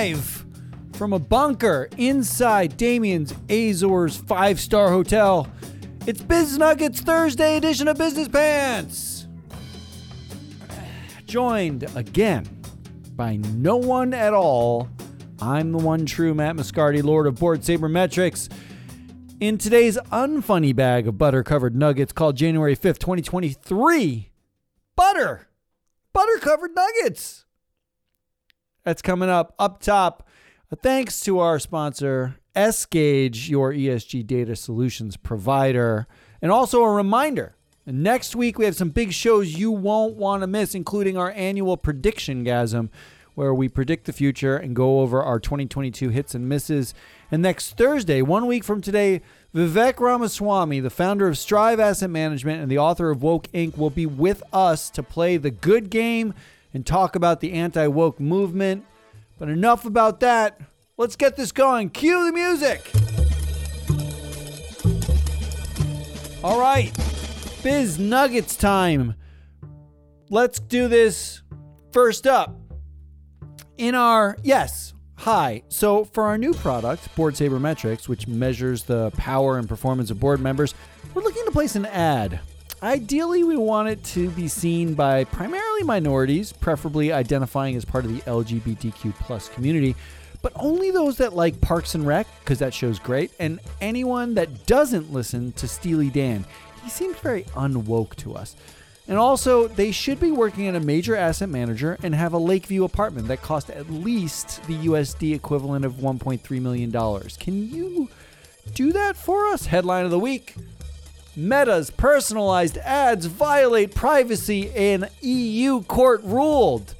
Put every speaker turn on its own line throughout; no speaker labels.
live from a bunker inside Damien's Azores five star hotel. It's Biz Nuggets Thursday edition of Business Pants. Joined again by no one at all. I'm the one true Matt Moscardi, Lord of Board Saber Metrics. In today's unfunny bag of butter covered nuggets called January 5th, 2023, butter, butter covered nuggets. That's coming up up top. Uh, thanks to our sponsor, Esgauge, your ESG data solutions provider. And also a reminder next week we have some big shows you won't want to miss, including our annual prediction gasm, where we predict the future and go over our 2022 hits and misses. And next Thursday, one week from today, Vivek Ramaswamy, the founder of Strive Asset Management and the author of Woke Inc., will be with us to play the good game and talk about the anti woke movement. But enough about that. Let's get this going. Cue the music. All right, Biz Nuggets time. Let's do this first up. In our, yes, hi. So for our new product, Board Saber Metrics, which measures the power and performance of board members, we're looking to place an ad. Ideally, we want it to be seen by primarily minorities, preferably identifying as part of the LGBTQ plus community, but only those that like Parks and Rec, because that show's great, and anyone that doesn't listen to Steely Dan. He seems very unwoke to us. And also, they should be working at a major asset manager and have a Lakeview apartment that cost at least the USD equivalent of $1.3 million. Can you do that for us? Headline of the week Meta's personalized ads violate privacy, and EU court ruled.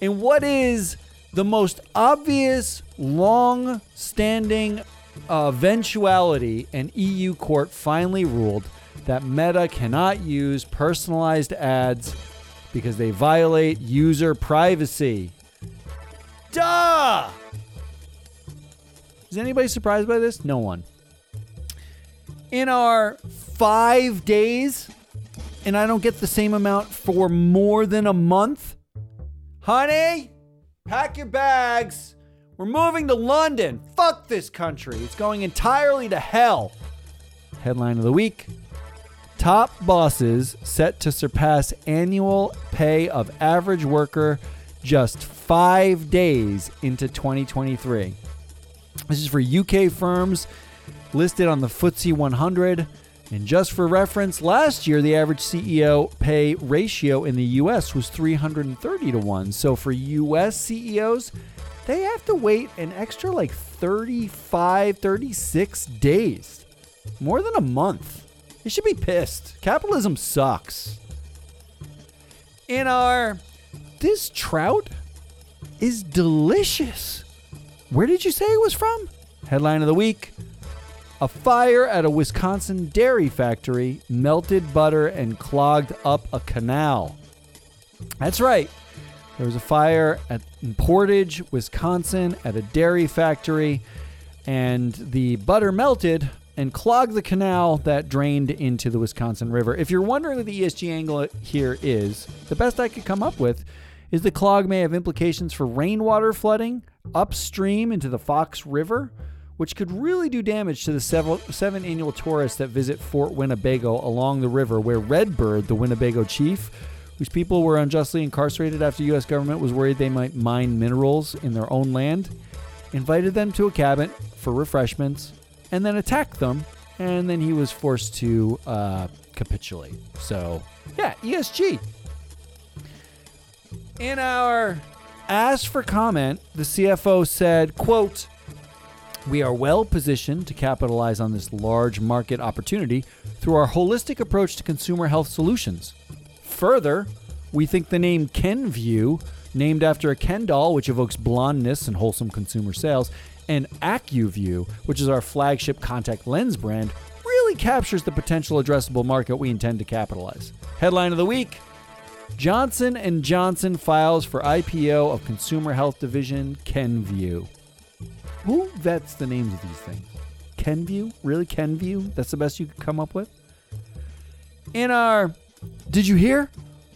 And what is the most obvious, long standing eventuality? An EU court finally ruled that Meta cannot use personalized ads because they violate user privacy. Duh! Is anybody surprised by this? No one. In our five days, and I don't get the same amount for more than a month, honey, pack your bags. We're moving to London. Fuck this country. It's going entirely to hell. Headline of the week Top bosses set to surpass annual pay of average worker just five days into 2023. This is for UK firms listed on the FTSE 100. And just for reference, last year the average CEO pay ratio in the US was 330 to 1. So for US CEOs, they have to wait an extra like 35, 36 days. More than a month. They should be pissed. Capitalism sucks. In our this trout is delicious. Where did you say it was from? Headline of the week. A fire at a Wisconsin dairy factory melted butter and clogged up a canal. That's right. There was a fire at in Portage, Wisconsin, at a dairy factory, and the butter melted and clogged the canal that drained into the Wisconsin River. If you're wondering what the ESG angle here is, the best I could come up with is the clog may have implications for rainwater flooding upstream into the Fox River, which could really do damage to the several, seven annual tourists that visit Fort Winnebago along the river, where Redbird, the Winnebago chief, whose people were unjustly incarcerated after U.S. government was worried they might mine minerals in their own land, invited them to a cabin for refreshments and then attacked them, and then he was forced to uh, capitulate. So, yeah, ESG. In our ask for comment, the CFO said, quote, we are well positioned to capitalize on this large market opportunity through our holistic approach to consumer health solutions. Further, we think the name Kenvue, named after a Ken doll which evokes blondness and wholesome consumer sales, and Acuvue, which is our flagship contact lens brand, really captures the potential addressable market we intend to capitalize. Headline of the week: Johnson and Johnson files for IPO of consumer health division Kenvue. Who vets the names of these things? Kenvue? Really Kenvue? That's the best you could come up with? In our Did you hear?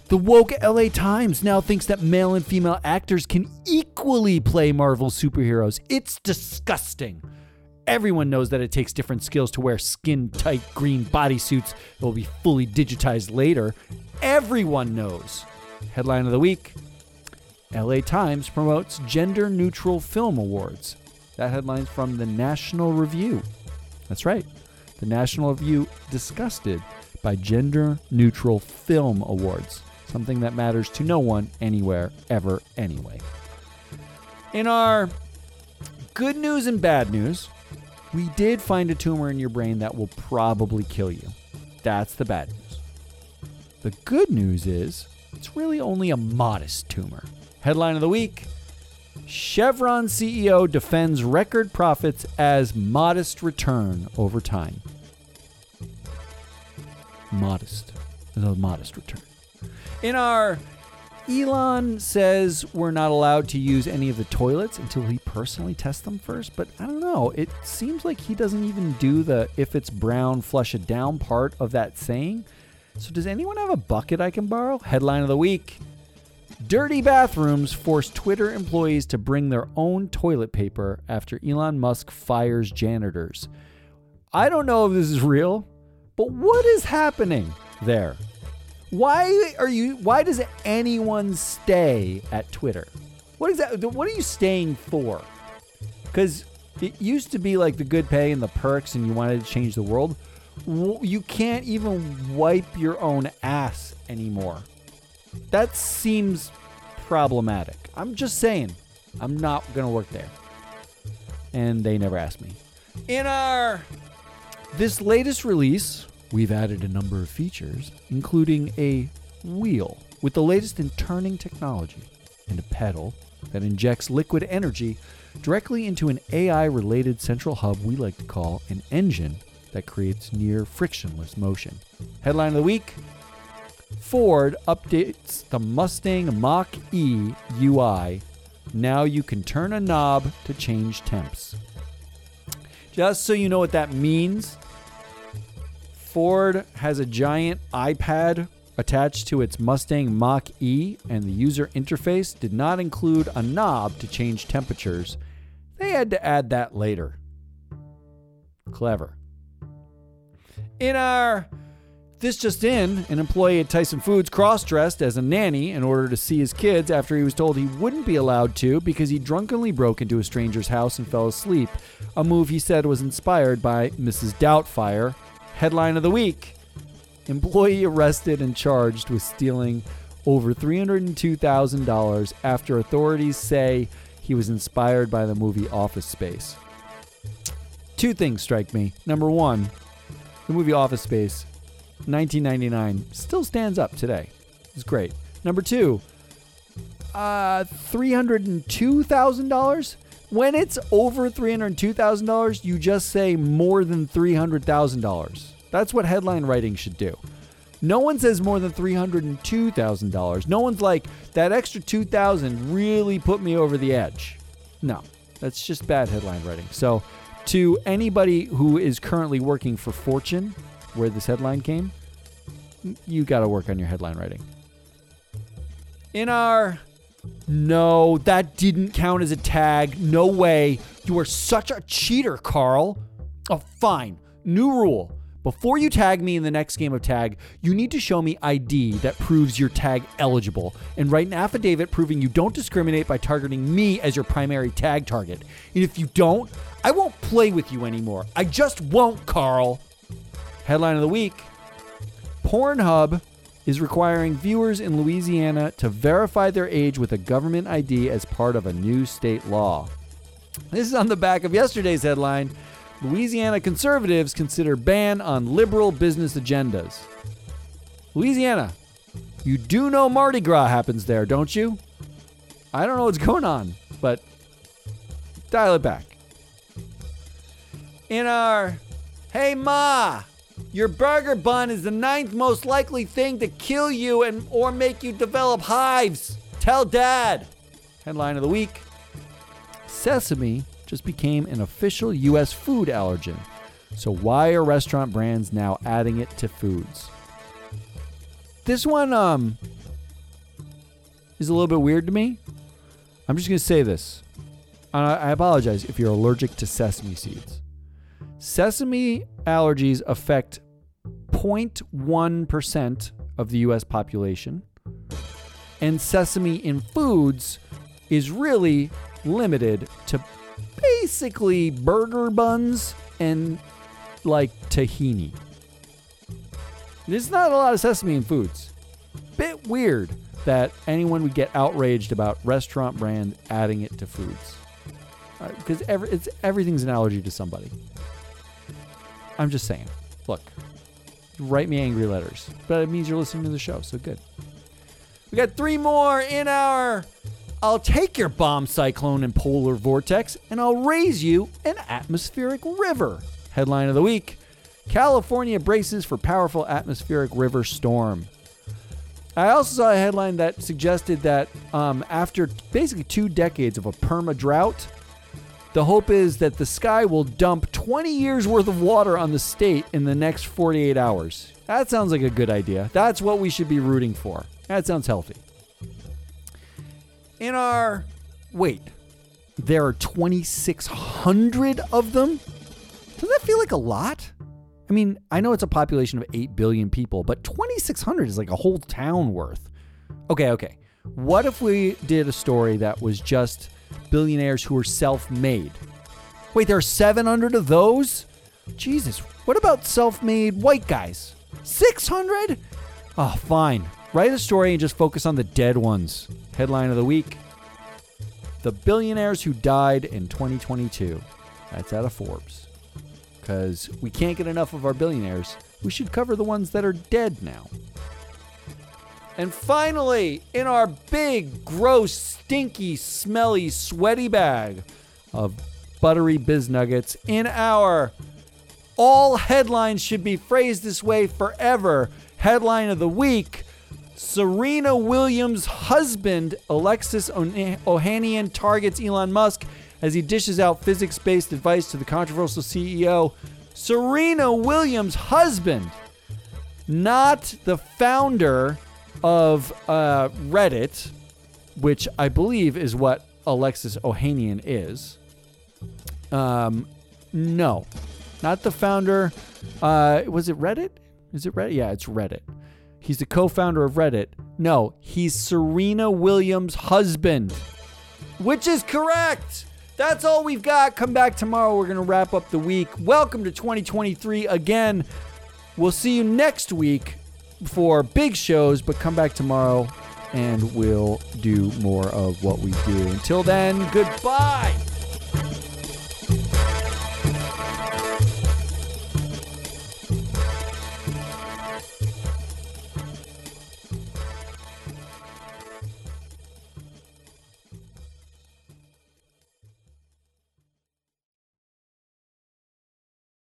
The woke LA Times now thinks that male and female actors can equally play Marvel superheroes. It's disgusting. Everyone knows that it takes different skills to wear skin tight green bodysuits that will be fully digitized later. Everyone knows. Headline of the week LA Times promotes Gender Neutral Film Awards. That headline's from the National Review. That's right. The National Review disgusted by Gender Neutral Film Awards, something that matters to no one, anywhere, ever, anyway. In our good news and bad news, we did find a tumor in your brain that will probably kill you. That's the bad news. The good news is it's really only a modest tumor. Headline of the week Chevron CEO defends record profits as modest return over time. Modest. A modest return. In our Elon says we're not allowed to use any of the toilets until he personally tests them first, but I don't know. It seems like he doesn't even do the if it's brown, flush it down part of that saying. So, does anyone have a bucket I can borrow? Headline of the week Dirty bathrooms force Twitter employees to bring their own toilet paper after Elon Musk fires janitors. I don't know if this is real, but what is happening there? Why are you why does anyone stay at Twitter? What is that what are you staying for? Cuz it used to be like the good pay and the perks and you wanted to change the world. You can't even wipe your own ass anymore. That seems problematic. I'm just saying. I'm not going to work there. And they never asked me. In our this latest release, we've added a number of features, including a wheel with the latest in turning technology and a pedal that injects liquid energy directly into an AI related central hub we like to call an engine that creates near frictionless motion. Headline of the week Ford updates the Mustang Mach E UI. Now you can turn a knob to change temps. Just so you know what that means, Ford has a giant iPad attached to its Mustang Mach E, and the user interface did not include a knob to change temperatures. They had to add that later. Clever. In our this just in, an employee at Tyson Foods cross dressed as a nanny in order to see his kids after he was told he wouldn't be allowed to because he drunkenly broke into a stranger's house and fell asleep. A move he said was inspired by Mrs. Doubtfire, Headline of the week Employee arrested and charged with stealing over $302,000 after authorities say he was inspired by the movie Office Space. Two things strike me. Number one, the movie Office Space, 1999, still stands up today. It's great. Number two, uh, $302,000? When it's over $302,000, you just say more than $300,000. That's what headline writing should do. No one says more than $302,000. No one's like, that extra 2000 really put me over the edge. No, that's just bad headline writing. So, to anybody who is currently working for Fortune, where this headline came, you got to work on your headline writing. In our no, that didn't count as a tag. No way. You are such a cheater, Carl. Oh, fine. New rule. Before you tag me in the next game of tag, you need to show me ID that proves you're tag eligible and write an affidavit proving you don't discriminate by targeting me as your primary tag target. And if you don't, I won't play with you anymore. I just won't, Carl. Headline of the week Pornhub is requiring viewers in Louisiana to verify their age with a government ID as part of a new state law. This is on the back of yesterday's headline Louisiana conservatives consider ban on liberal business agendas. Louisiana, you do know Mardi Gras happens there, don't you? I don't know what's going on, but dial it back. In our Hey Ma, your burger bun is the ninth most likely thing to kill you and or make you develop hives. Tell dad. Headline of the week. Sesame just became an official US food allergen. So why are restaurant brands now adding it to foods? This one um is a little bit weird to me. I'm just going to say this. I I apologize if you're allergic to sesame seeds. Sesame allergies affect 0.1% of the US population, and sesame in foods is really limited to basically burger buns and like tahini. There's not a lot of sesame in foods. Bit weird that anyone would get outraged about restaurant brand adding it to foods. Uh, because every, it's everything's an allergy to somebody. I'm just saying. Look, write me angry letters, but it means you're listening to the show, so good. We got three more in our. I'll take your bomb cyclone and polar vortex, and I'll raise you an atmospheric river. Headline of the week California braces for powerful atmospheric river storm. I also saw a headline that suggested that um, after basically two decades of a perma drought, the hope is that the sky will dump 20 years worth of water on the state in the next 48 hours. That sounds like a good idea. That's what we should be rooting for. That sounds healthy. In our. Wait. There are 2,600 of them? Does that feel like a lot? I mean, I know it's a population of 8 billion people, but 2,600 is like a whole town worth. Okay, okay. What if we did a story that was just billionaires who were self made? Wait, there are 700 of those? Jesus, what about self made white guys? 600? Oh, ah, fine. Write a story and just focus on the dead ones. Headline of the week The billionaires who died in 2022. That's out of Forbes because we can't get enough of our billionaires. We should cover the ones that are dead now. And finally, in our big, gross, stinky, smelly, sweaty bag of buttery biz nuggets, in our all headlines should be phrased this way forever headline of the week Serena Williams' husband, Alexis Ohanian, targets Elon Musk as he dishes out physics based advice to the controversial CEO, Serena Williams' husband, not the founder of uh, Reddit, which I believe is what Alexis Ohanian is. Um, no, not the founder. Uh, was it Reddit? Is it Reddit? Yeah, it's Reddit. He's the co founder of Reddit. No, he's Serena Williams' husband, which is correct. That's all we've got. Come back tomorrow. We're going to wrap up the week. Welcome to 2023 again. We'll see you next week for big shows, but come back tomorrow and we'll do more of what we do. Until then, goodbye.